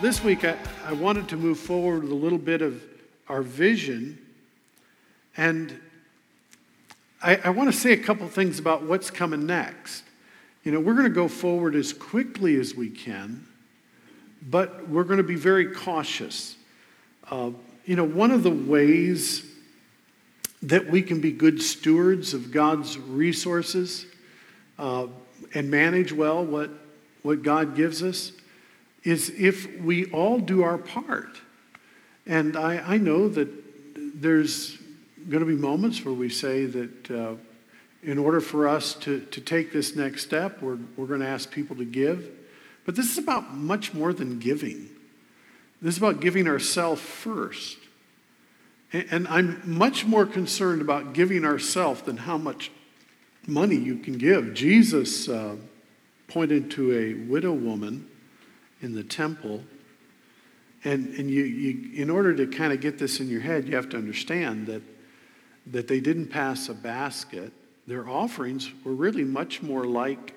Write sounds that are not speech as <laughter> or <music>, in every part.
this week I, I wanted to move forward with a little bit of our vision. And I, I want to say a couple things about what's coming next. You know, we're going to go forward as quickly as we can, but we're going to be very cautious. Uh, you know, one of the ways that we can be good stewards of God's resources uh, and manage well what, what God gives us is if we all do our part. And I, I know that there's going to be moments where we say that uh, in order for us to, to take this next step, we're, we're going to ask people to give. But this is about much more than giving. This is about giving ourselves first. And, I'm much more concerned about giving ourselves than how much money you can give. Jesus uh, pointed to a widow woman in the temple. And, and you, you, in order to kind of get this in your head, you have to understand that, that they didn't pass a basket. Their offerings were really much more like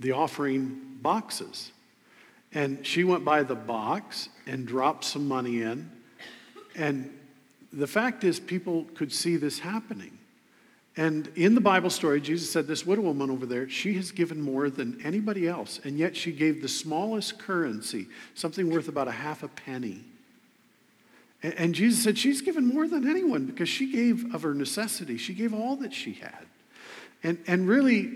the offering boxes. And she went by the box and dropped some money in. And the fact is, people could see this happening. And in the Bible story, Jesus said, This widow woman over there, she has given more than anybody else, and yet she gave the smallest currency, something worth about a half a penny. And Jesus said, She's given more than anyone because she gave of her necessity. She gave all that she had. And, and really,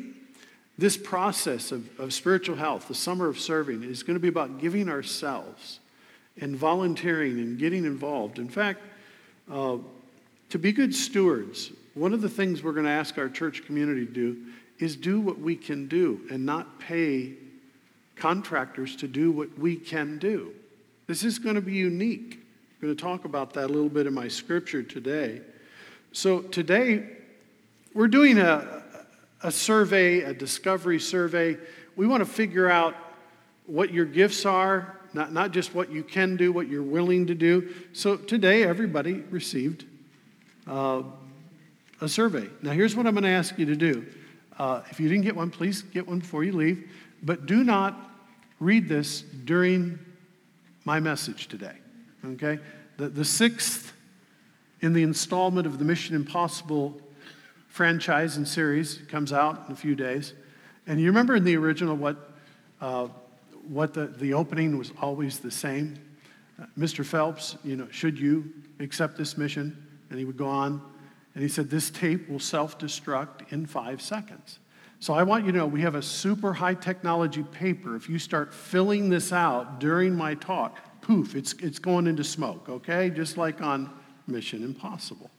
this process of, of spiritual health, the summer of serving, is going to be about giving ourselves and volunteering and getting involved. In fact, uh, to be good stewards, one of the things we're going to ask our church community to do is do what we can do and not pay contractors to do what we can do. This is going to be unique. I'm going to talk about that a little bit in my scripture today. So, today, we're doing a, a survey, a discovery survey. We want to figure out what your gifts are, not, not just what you can do, what you're willing to do. So, today, everybody received uh, a survey. Now, here's what I'm going to ask you to do. Uh, if you didn't get one, please get one before you leave. But do not read this during my message today. Okay? The, the sixth in the installment of the Mission Impossible franchise and series comes out in a few days. And you remember in the original what, uh, what the, the opening was always the same? Uh, Mr. Phelps, you know, should you accept this mission? And he would go on and he said, This tape will self destruct in five seconds. So I want you to know we have a super high technology paper. If you start filling this out during my talk, poof, it's, it's going into smoke, okay? Just like on Mission Impossible.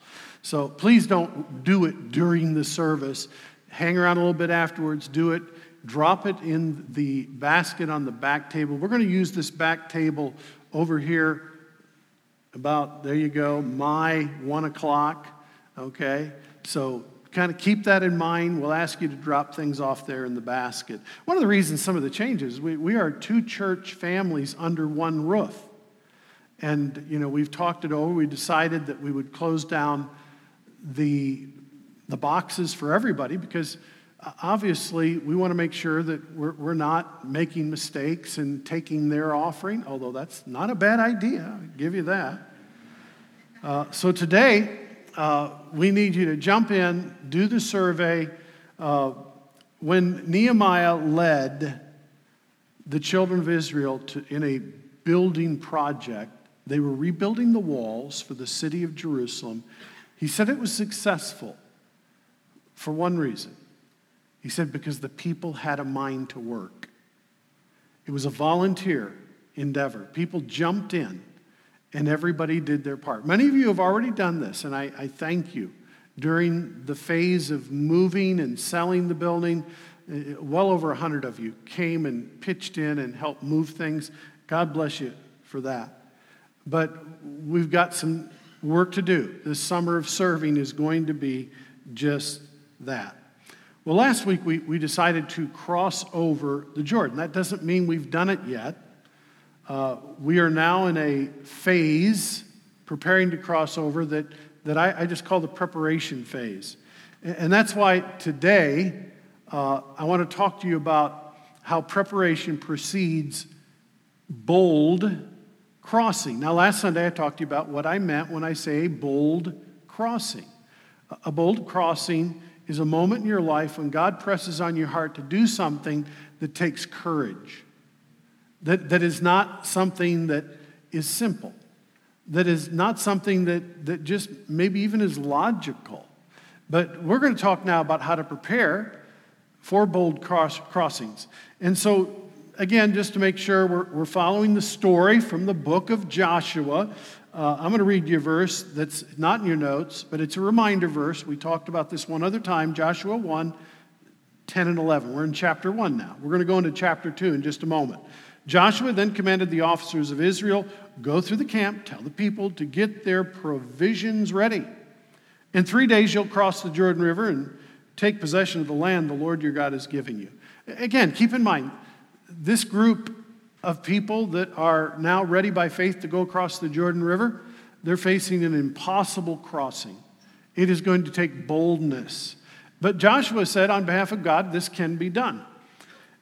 So please don't do it during the service. Hang around a little bit afterwards, do it. Drop it in the basket on the back table. We're going to use this back table over here about, there you go, my one o'clock. Okay? So kind of keep that in mind. We'll ask you to drop things off there in the basket. One of the reasons some of the changes, we, we are two church families under one roof. And, you know, we've talked it over. We decided that we would close down the, the boxes for everybody because uh, obviously we want to make sure that we're, we're not making mistakes and taking their offering, although that's not a bad idea. I'll give you that. Uh, so today, uh, we need you to jump in, do the survey. Uh, when Nehemiah led the children of Israel to, in a building project, they were rebuilding the walls for the city of Jerusalem. He said it was successful for one reason. He said because the people had a mind to work. It was a volunteer endeavor. People jumped in and everybody did their part. Many of you have already done this, and I, I thank you. During the phase of moving and selling the building, uh, well over 100 of you came and pitched in and helped move things. God bless you for that. But we've got some work to do. This summer of serving is going to be just that. Well, last week we, we decided to cross over the Jordan. That doesn't mean we've done it yet. Uh, we are now in a phase preparing to cross over that, that I, I just call the preparation phase. And, and that's why today uh, I want to talk to you about how preparation precedes bold crossing. Now, last Sunday I talked to you about what I meant when I say a bold crossing. A bold crossing is a moment in your life when God presses on your heart to do something that takes courage, that, that is not something that is simple, that is not something that, that just maybe even is logical. But we're going to talk now about how to prepare for bold cross, crossings. And so, again, just to make sure we're, we're following the story from the book of Joshua, uh, I'm going to read you a verse that's not in your notes, but it's a reminder verse. We talked about this one other time, Joshua 1 10 and 11. We're in chapter 1 now. We're going to go into chapter 2 in just a moment. Joshua then commanded the officers of Israel go through the camp, tell the people to get their provisions ready. In three days, you'll cross the Jordan River and take possession of the land the Lord your God is giving you. Again, keep in mind, this group of people that are now ready by faith to go across the Jordan River, they're facing an impossible crossing. It is going to take boldness. But Joshua said, on behalf of God, this can be done.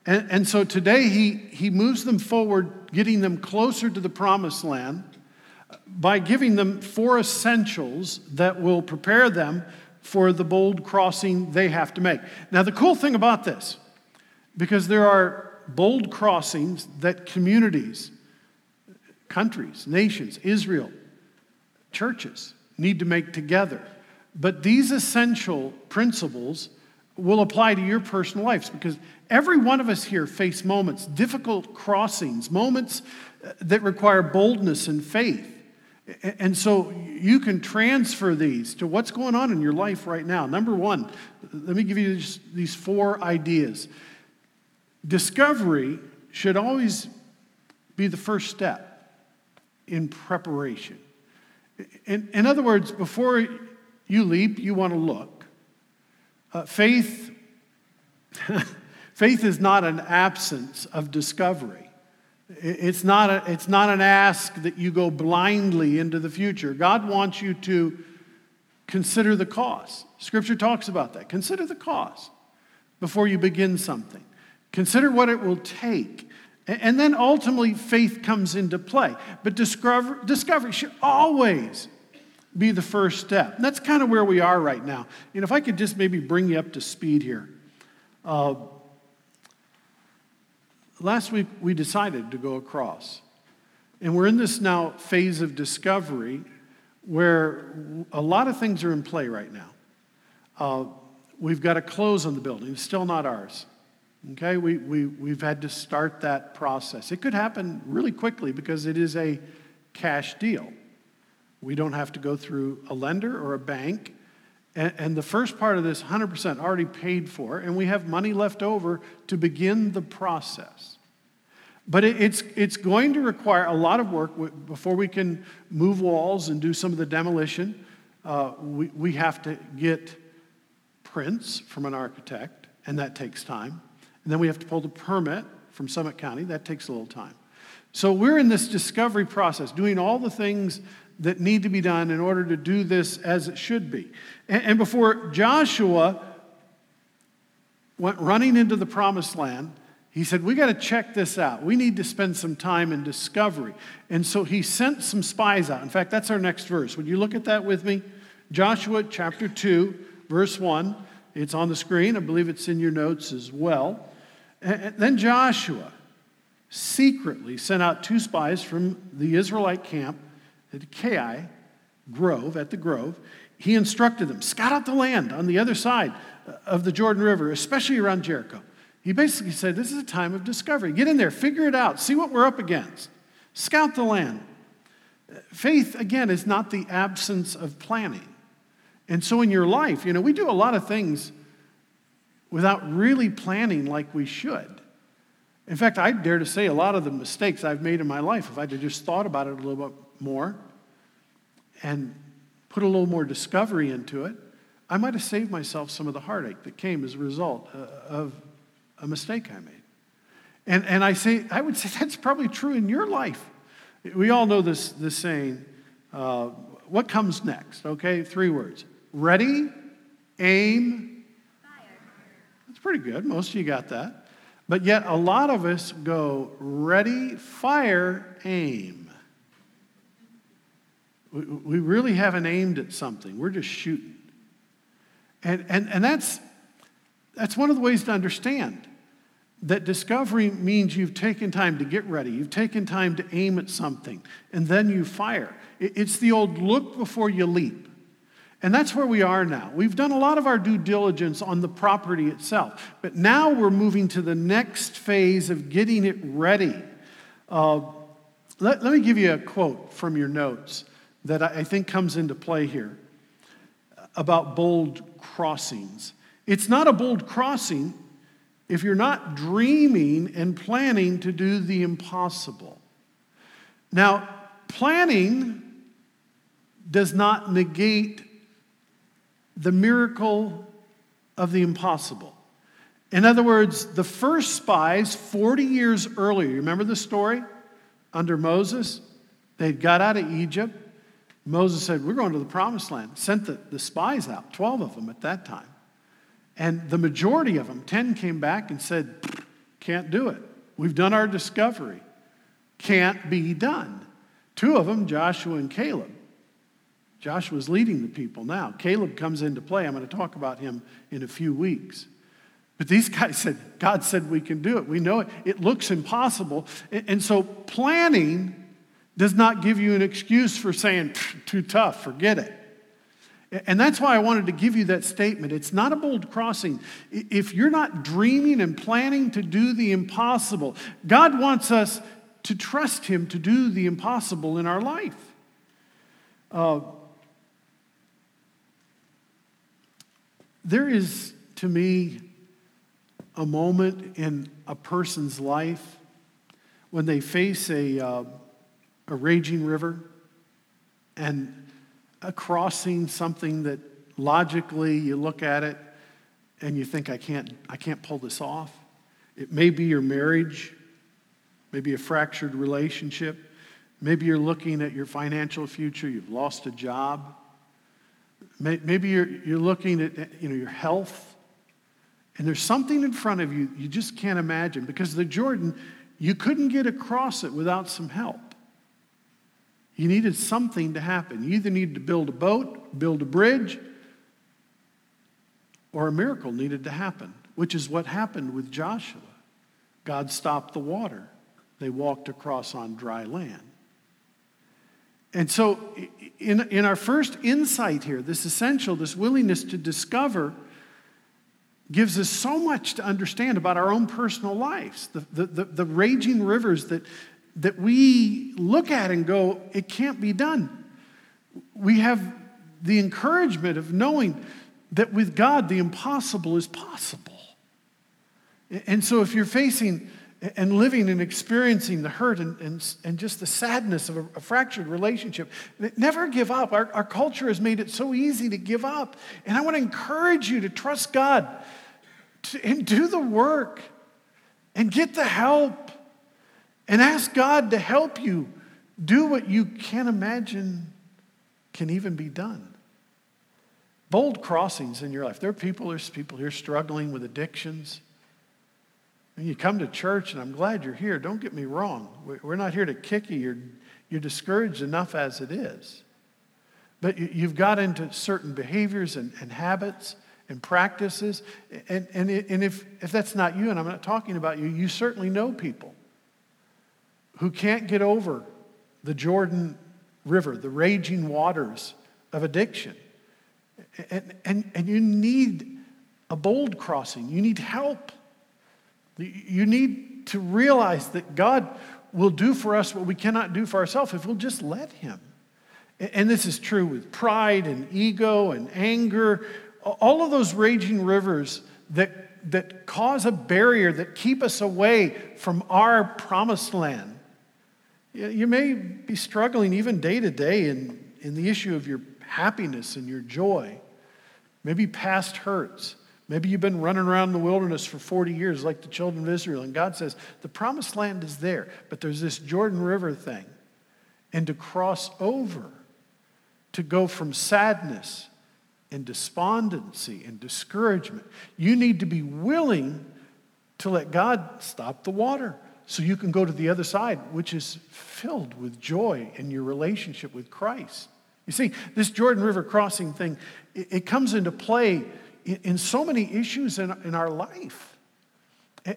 And, and so today he, he moves them forward, getting them closer to the promised land by giving them four essentials that will prepare them for the bold crossing they have to make. Now, the cool thing about this, because there are bold crossings that communities, countries, nations, Israel, churches need to make together. But these essential principles will apply to your personal lives because every one of us here face moments, difficult crossings, moments uh, that require boldness and faith. And so you can transfer these to what's going on in your life right now. Number one, let me give you these four ideas. Discovery should always be the first step in preparation. In, in other words, before you leap, you want to look. Uh, faith, <laughs> faith is not an absence of discovery. It's not, a, it's not an ask that you go blindly into the future. God wants you to consider the cost. Scripture talks about that. Consider the cost before you begin something. Consider what it will take. And then ultimately, faith comes into play. But discover, discovery should always be the first step. And that's kind of where we are right now. And if I could just maybe bring you up to speed here. Uh, last week, we decided to go across. And we're in this now phase of discovery where a lot of things are in play right now. Uh, we've got a close on the building, it's still not ours. Okay, we, we, we've had to start that process. It could happen really quickly because it is a cash deal. We don't have to go through a lender or a bank. And, and the first part of this, 100% already paid for, and we have money left over to begin the process. But it, it's, it's going to require a lot of work before we can move walls and do some of the demolition. Uh, we, we have to get prints from an architect, and that takes time. And then we have to pull the permit from Summit County. That takes a little time. So we're in this discovery process, doing all the things that need to be done in order to do this as it should be. And, and before Joshua went running into the promised land, he said, We got to check this out. We need to spend some time in discovery. And so he sent some spies out. In fact, that's our next verse. Would you look at that with me? Joshua chapter 2, verse 1. It's on the screen. I believe it's in your notes as well. And then Joshua secretly sent out two spies from the Israelite camp at Kai Grove, at the Grove. He instructed them scout out the land on the other side uh, of the Jordan River, especially around Jericho. He basically said, This is a time of discovery. Get in there, figure it out, see what we're up against, scout the land. Uh, faith, again, is not the absence of planning. And so in your life, you know, we do a lot of things without really planning like we should. In fact, I dare to say a lot of the mistakes I've made in my life, if I'd just thought about it a little bit more and put a little more discovery into it, I might have saved myself some of the heartache that came as a result uh, of a mistake I made. And, and I say, I would say <laughs> that's probably true in your life. We all know this, this saying, uh, what comes next? Okay, three words ready, aim, fire. That's pretty good. Most of you got that. But yet, a lot of us go ready, fire, aim. We, really haven't aimed at something, we're just shooting. And, and, and that's, that's one of the ways to understand that discovery means you've taken time to get ready, you've taken time to aim at something, and then you fire. It's the old look before you leap. And that's where we are now. We've done a lot of our due diligence on the property itself, but now we're moving to the next phase of getting it ready. Uh, let, let me give you a quote from your notes that I think comes into play here about bold crossings. It's not a bold crossing if you're not dreaming and planning to do the impossible. Now, planning does not negate the miracle of the impossible. In other words, the first spies 40 years earlier, remember the story? Under Moses, They'd got out of Egypt. Moses said, We're going to the promised land. Sent the, the spies out, 12 of them at that time. And the majority of them, 10 came back and said, Can't do it. We've done our discovery. Can't be done. Two of them, Joshua and Caleb, Joshua's leading the people now. Caleb comes into play. I'm going to talk about him in a few weeks. But these <laughs> guys said, God said we can do it. We know it. It looks impossible. And so planning does not give you an excuse for saying, too tough, forget it. And that's why I wanted to give you that statement. It's not a bold crossing. If you're not dreaming and planning to do the impossible, God wants us to trust Him to do the impossible in our life. Uh, There is, to me, a moment in a person's life when they face a, uh, a raging river and a crossing, something that logically you look at it and you think, I can't, I can't pull this off. It may be your marriage, maybe a fractured relationship. Maybe you're looking at your financial future, you've lost a job. Maybe you're, you're looking at you know, your health, and there's something in front of you you just can't imagine because the Jordan, you couldn't get across it without some help. You needed something to happen. You either needed to build a boat, build a bridge, or a miracle needed to happen, which is what happened with Joshua. God stopped the water. They walked across on dry land. And so, in, in our first insight here, this essential, this willingness to discover, gives us so much to understand about our own personal lives. The, the, the, the, raging rivers that, that we look at and go, it can't be done. We have the encouragement of knowing that with God, the impossible is possible. And so, if you're facing and living and experiencing the hurt and, and, and just the sadness of a, a fractured relationship. Never give up. Our, our culture has made it so easy to give up. And I want to encourage you to trust God to, and do the work and get the help and ask God to help you do what you can't imagine can even be done. Bold crossings in your life. There are people, there's people here struggling with addictions and you come to church, and I'm glad you're here. Don't get me wrong. We're not here to kick you. You're, you're discouraged enough as it is. But you've got into certain behaviors and, and habits and practices. And, and, and if, if that's not you, and I'm not talking about you, you certainly know people who can't get over the Jordan River, the raging waters of addiction. And, and, and you need a bold crossing, you need help. You need to realize that God will do for us what we cannot do for ourselves if we'll just let Him. And this is true with pride and ego and anger, all of those raging rivers that, that cause a barrier that keep us away from our promised land. You may be struggling even day to day in, in the issue of your happiness and your joy, maybe past hurts. Maybe you've been running around the wilderness for 40 years like the children of Israel, and God says, The promised land is there, but there's this Jordan River thing. And to cross over, to go from sadness and despondency and discouragement, you need to be willing to let God stop the water so you can go to the other side, which is filled with joy in your relationship with Christ. You see, this Jordan River crossing thing, it, it comes into play in, in, so many issues in, in our life.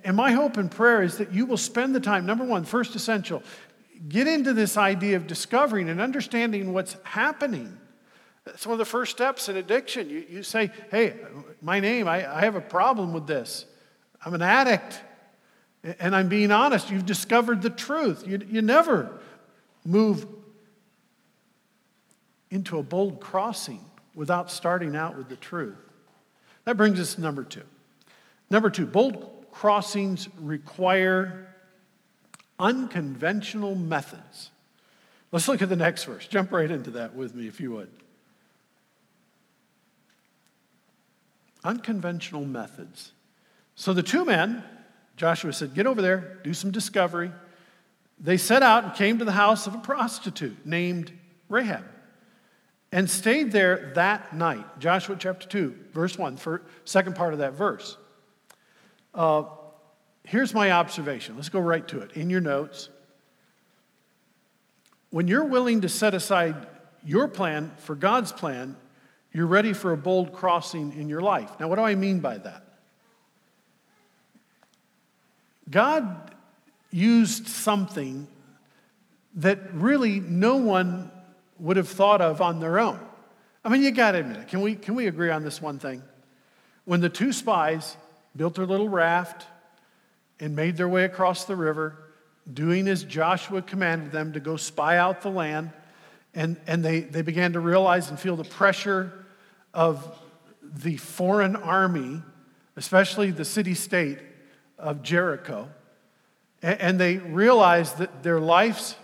And my hope and prayer is that you will spend the time, number one, first essential, get into this idea of discovering and understanding what's happening. That's one of the first steps in addiction. You, you say, hey, my name, I, I have a problem with this. I'm an addict. And I'm being honest, you've discovered the truth. You, you never move into a bold crossing without starting out with the truth. That brings us to number two. Number two, bold crossings require unconventional methods. Let's look at the next verse. Jump right into that with me, if you would. Unconventional methods. So the two men, Joshua said, Get over there, do some discovery. They set out and came to the house of a prostitute named Rahab and stayed there that night. Joshua chapter 2, verse 1, for second part of that verse. Uh, here's my observation. Let's go right to it. In your notes, when you're willing to set aside your plan for God's plan, you're ready for a bold crossing in your life. Now, what do I mean by that? God used something that really no one would have thought of on their own. I mean, you got to admit it. Can we, can we agree on this one thing? When the two spies built their little raft and made their way across the river, doing as Joshua commanded them to go spy out the land, and, and they, they began to realize and feel the pressure of the foreign army, especially the city state of Jericho. And, they realized that their lives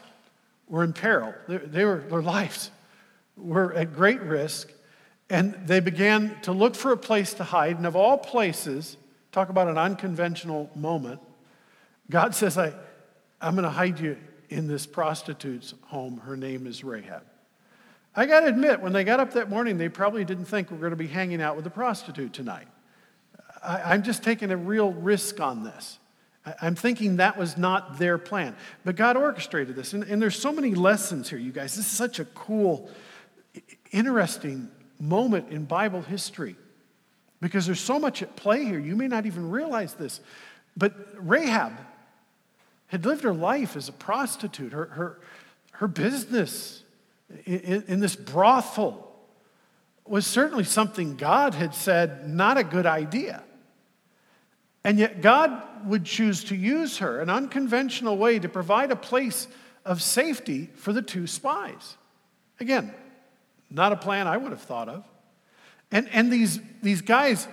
were in peril. They were, their lives were at great risk. And they began to look for a place to hide. And of all places, talk about an unconventional moment, God says, I, I'm going to hide you in this prostitute's home. Her name is Rahab. I got to admit, when they got up that morning, they probably didn't think we're going to be hanging out with a prostitute tonight. I, am just taking a real risk on this. I, am thinking that was not their plan. But God orchestrated this. And, and there's so many lessons here, you guys. This is such a cool, interesting moment in Bible history because there's so much at play here. You may not even realize this. But Rahab had lived her life as a prostitute, her, her, her business in, in this brothel was certainly something God had said not a good idea. And yet, God would choose to use her, an unconventional way to provide a place of safety for the two spies. Again, not a plan I would have thought of. And, and these, these guys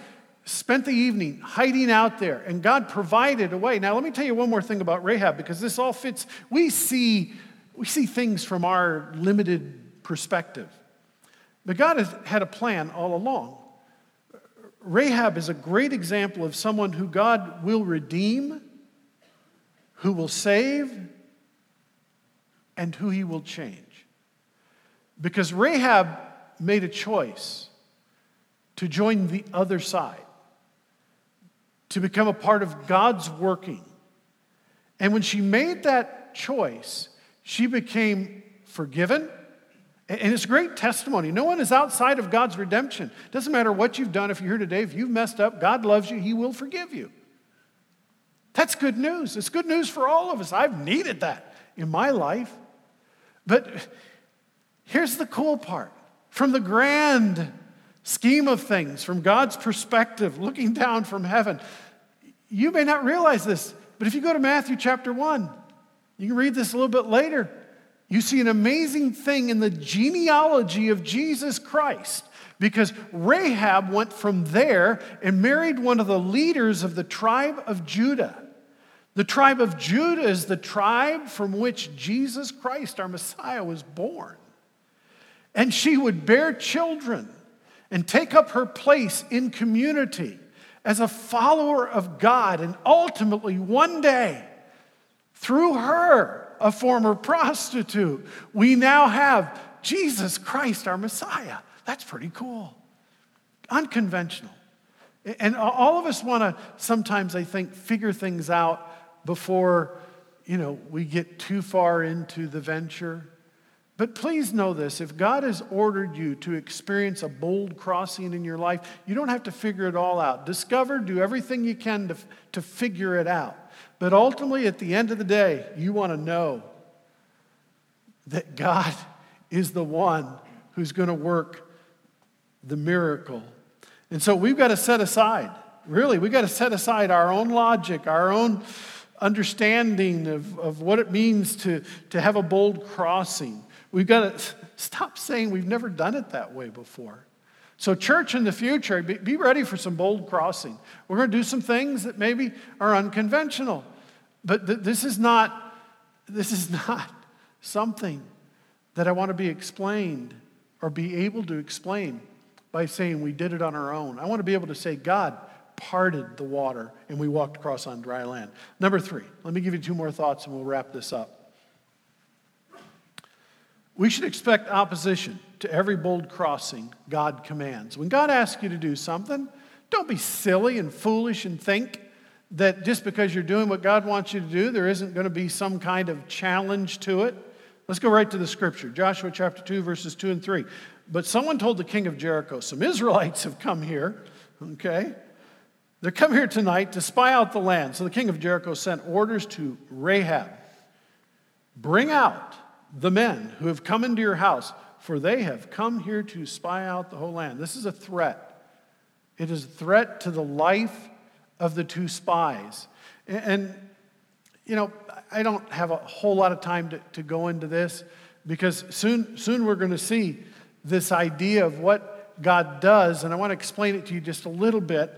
spent the evening hiding out there, and God provided a way. Now, let me tell you one more thing about Rahab, because this all fits. We see, we see things from our limited perspective. But God has had a plan all along. Rahab is a great example of someone who God will redeem, who will save, and who he will change. Because Rahab made a choice to join the other side, to become a part of God's working. And when she made that choice, she became forgiven and it's great testimony. No one is outside of God's redemption. Doesn't matter what you've done. If you're here today, if you've messed up, God loves you. He will forgive you. That's good news. It's good news for all of us. I've needed that in my life. But here's the cool part from the grand scheme of things, from God's perspective, looking down from heaven, you may not realize this, but if you go to Matthew chapter 1, you can read this a little bit later. You see an amazing thing in the genealogy of Jesus Christ because Rahab went from there and married one of the leaders of the tribe of Judah. The tribe of Judah is the tribe from which Jesus Christ, our Messiah, was born. And she would bear children and take up her place in community as a follower of God. And ultimately, one day, through her, a former prostitute. We now have Jesus Christ, our Messiah. That's pretty cool. Unconventional. And all of us want to sometimes, I think, figure things out before, you know, we get too far into the venture. But please know this if God has ordered you to experience a bold crossing in your life, you don't have to figure it all out. Discover, do everything you can to, to figure it out. But ultimately, at the end of the day, you want to know that God is the one who's going to work the miracle. And so we've got to set aside, really, we've got to set aside our own logic, our own understanding of, of what it means to, to have a bold crossing. We've got to stop saying we've never done it that way before. So, church in the future, be, ready for some bold crossing. We're going to do some things that maybe are unconventional, but th- this is not this is <laughs> not something that I want to be explained or be able to explain by saying we did it on our own. I want to be able to say God parted the water and we walked across on dry land. Number three, let me give you two more thoughts and we'll wrap this up. We should expect opposition to every bold crossing God commands. When God asks you to do something, don't be silly and foolish and think that just because you're doing what God wants you to do, there isn't going to be some kind of challenge to it. Let's go right to the scripture Joshua chapter 2, verses 2 and 3. But someone told the king of Jericho, Some Israelites have come here, okay? They're come here tonight to spy out the land. So the king of Jericho sent orders to Rahab Bring out the men who have come into your house, for they have come here to spy out the whole land. This is a threat. It is a threat to the life of the two spies. And, you know, I don't have a whole lot of time to, to go into this because soon, soon we're going to see this idea of what God does, and I want to explain it to you just a little bit.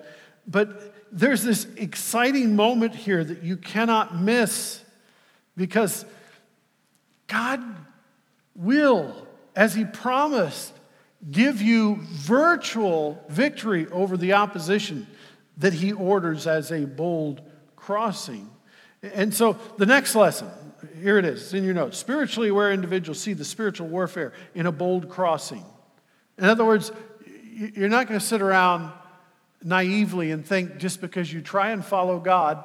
But there's this exciting moment here that you cannot miss because God will, as He promised, give you virtual victory over the opposition that He orders as a bold crossing. And so the next lesson, here it is, in your notes. Spiritually aware individuals see the spiritual warfare in a bold crossing. In other words, you're not going to sit around naively and think just because you try and follow God,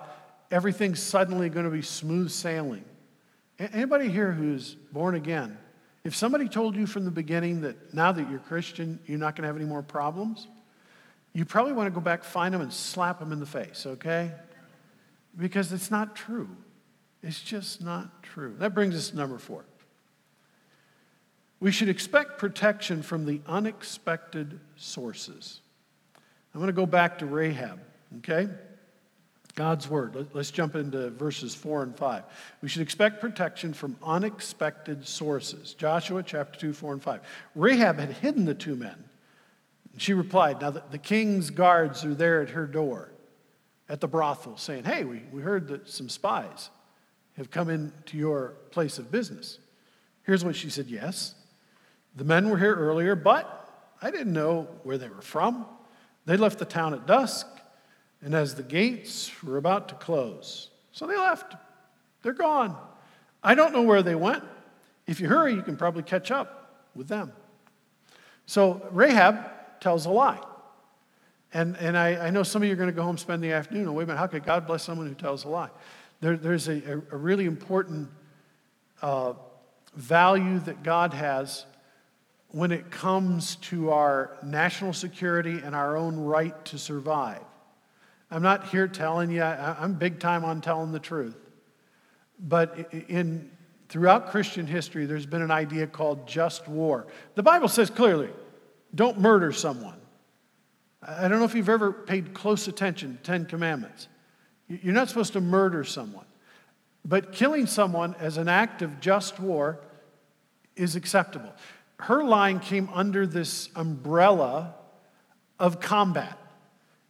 everything's suddenly going to be smooth sailing. Anybody here who's born again, if somebody told you from the beginning that now that you're Christian, you're not going to have any more problems, you probably want to go back, find them, and slap them in the face, okay? Because it's not true. It's just not true. That brings us to number four. We should expect protection from the unexpected sources. I'm going to go back to Rahab, okay? God's word. Let's jump into verses 4 and 5. We should expect protection from unexpected sources. Joshua chapter 2, 4 and 5. Rahab had hidden the two men. And She replied, Now the king's guards are there at her door, at the brothel, saying, Hey, we, we heard that some spies have come into your place of business. Here's what she said Yes, the men were here earlier, but I didn't know where they were from. They left the town at dusk and as the gates were about to close, so they left. They're gone. I don't know where they went. If you hurry, you can probably catch up with them. So Rahab tells a lie. And, and I, I know some of you are going to go home spend the afternoon. Oh, wait a minute, how could God bless someone who tells a lie? There, there's a, a, really important uh, value that God has when it comes to our national security and our own right to survive. I'm not here telling you, I'm big time on telling the truth. But in, throughout Christian history, there's been an idea called just war. The Bible says clearly don't murder someone. I don't know if you've ever paid close attention to Ten Commandments. You're not supposed to murder someone. But killing someone as an act of just war is acceptable. Her line came under this umbrella of combat.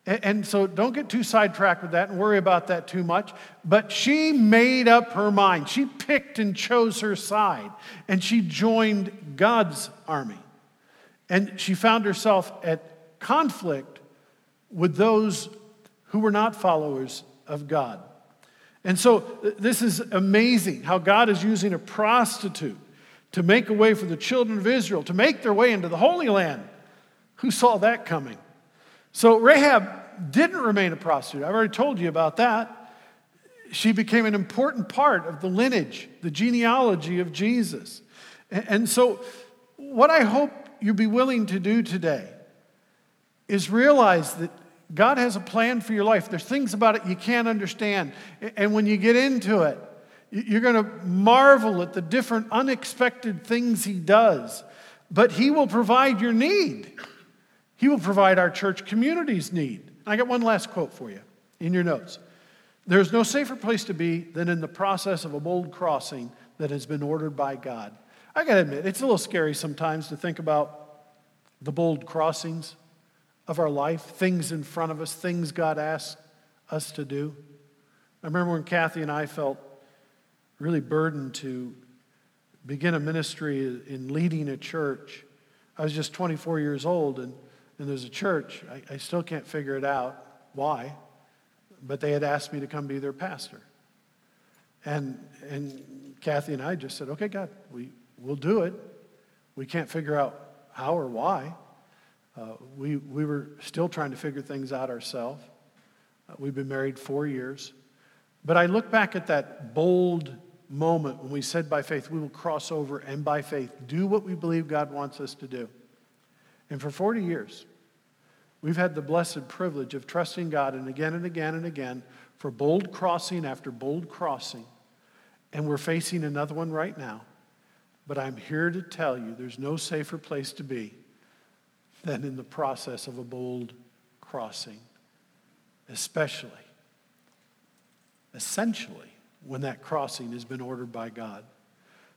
And so don't get too sidetracked with that and worry about that too much. But she made up her mind. She picked and chose her side, and she joined God's army. And she found herself at conflict with those who were not followers of God. And so this is amazing how God is using a prostitute to make a way for the children of Israel to make their way into the Holy Land. Who saw that coming? So Rahab didn't remain a prostitute. I've already told you about that. She became an important part of the lineage, the genealogy of Jesus. And so, what I hope you'll be willing to do today is realize that God has a plan for your life. There's things about it you can't understand. And when you get into it, you're going to marvel at the different unexpected things He does. But He will provide your need. He will provide our church community's need. I got one last quote for you in your notes. There's no safer place to be than in the process of a bold crossing that has been ordered by God. I got to admit, it's a little scary sometimes to think about the bold crossings of our life, things in front of us, things God asks us to do. I remember when Kathy and I felt really burdened to begin a ministry in leading a church. I was just 24 years old, and, and there's a church. I, I still can't figure it out why, but they had asked me to come be their pastor. And, and Kathy and I just said, okay, God, we, we'll do it. We can't figure out how or why. Uh, we, we were still trying to figure things out ourselves. Uh, we've been married four years. But I look back at that bold moment when we said by faith, we will cross over and by faith do what we believe God wants us to do. And for 40 years, we've had the blessed privilege of trusting God and again and again and again for bold crossing after bold crossing. And we're facing another one right now. But I'm here to tell you there's no safer place to be than in the process of a bold crossing, especially, essentially, when that crossing has been ordered by God.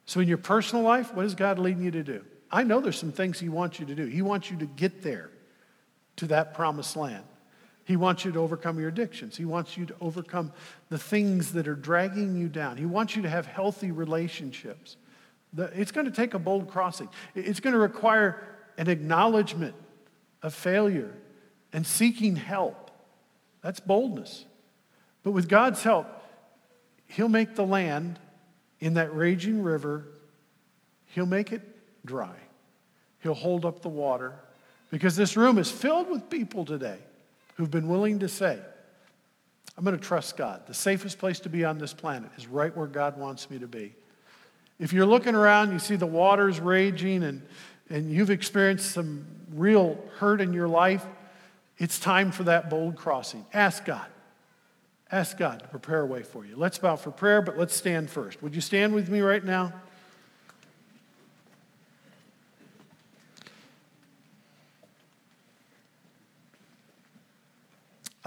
So, in your personal life, what is God leading you to do? I know there's some things He wants you to do. He wants you to get there to that promised land. He wants you to overcome your addictions. He wants you to overcome the things that are dragging you down. He wants you to have healthy relationships. It's going to take a bold crossing. It's going to require an acknowledgement of failure and seeking help. That's boldness. But with God's help, He'll make the land in that raging river, He'll make it dry. He'll hold up the water because this room is filled with people today who've been willing to say, I'm going to trust God. The safest place to be on this planet is right where God wants me to be. If you're looking around, you see the waters raging and and you've experienced some real hurt in your life, it's time for that bold crossing. Ask God. Ask God to prepare a way for you. Let's bow for prayer, but let's stand first. Would you stand with me right now?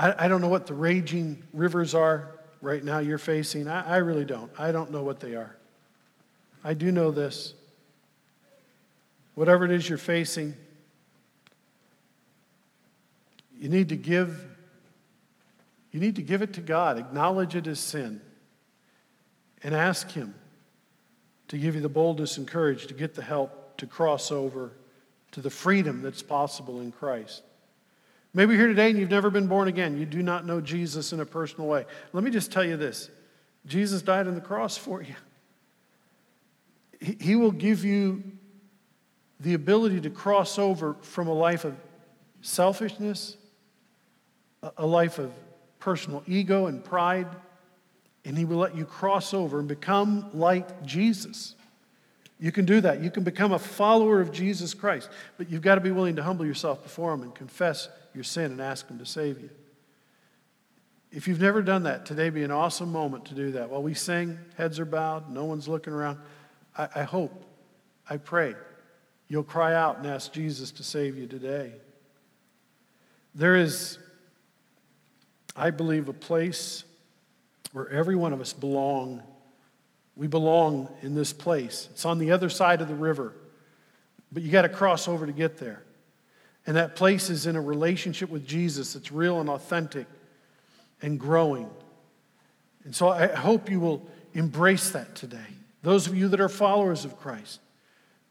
I, I don't know what the raging rivers are right now you're facing. I, I really don't. I don't know what they are. I do know this whatever it is you're facing, you need to give you need to give it to God, acknowledge it as sin, and ask Him to give you the boldness and courage to get the help to cross over to the freedom that's possible in Christ. Maybe you're here today and you've never been born again. You do not know Jesus in a personal way. Let me just tell you this Jesus died on the cross for you. He will give you the ability to cross over from a life of selfishness, a life of personal ego and pride, and He will let you cross over and become like Jesus. You can do that. You can become a follower of Jesus Christ, but you've got to be willing to humble yourself before Him and confess your sin and ask Him to save you. If you've never done that, today be an awesome moment to do that. While we sing, heads are bowed, no one's looking around. I, I hope, I pray you'll cry out and ask Jesus to save you today. There is, I believe, a place where every one of us belong. We belong in this place. It's on the other side of the river, but you got to cross over to get there. And that place is in a relationship with Jesus that's real and authentic and growing. And so I hope you will embrace that today. Those of you that are followers of Christ,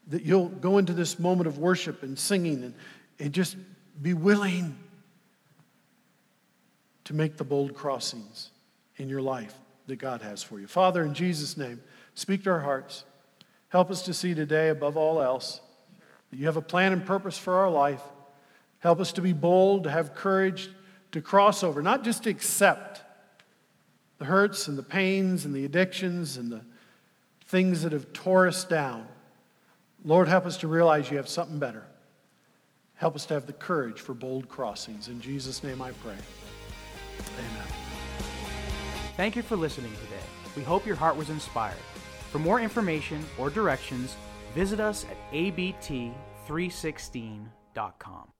that you'll go into this moment of worship and singing and, and just be willing to make the bold crossings in your life that God has for you. Father, in Jesus' name, speak to our hearts. Help us to see today, above all else, that you have a plan and purpose for our life. Help us to be bold, to have courage, to cross over, not just to accept the hurts and the pains and the addictions and the things that have tore us down. Lord, help us to realize you have something better. Help us to have the courage for bold crossings. In Jesus' name I pray. Amen. Thank you for listening today. We hope your heart was inspired. For more information or directions, visit us at abt316.com.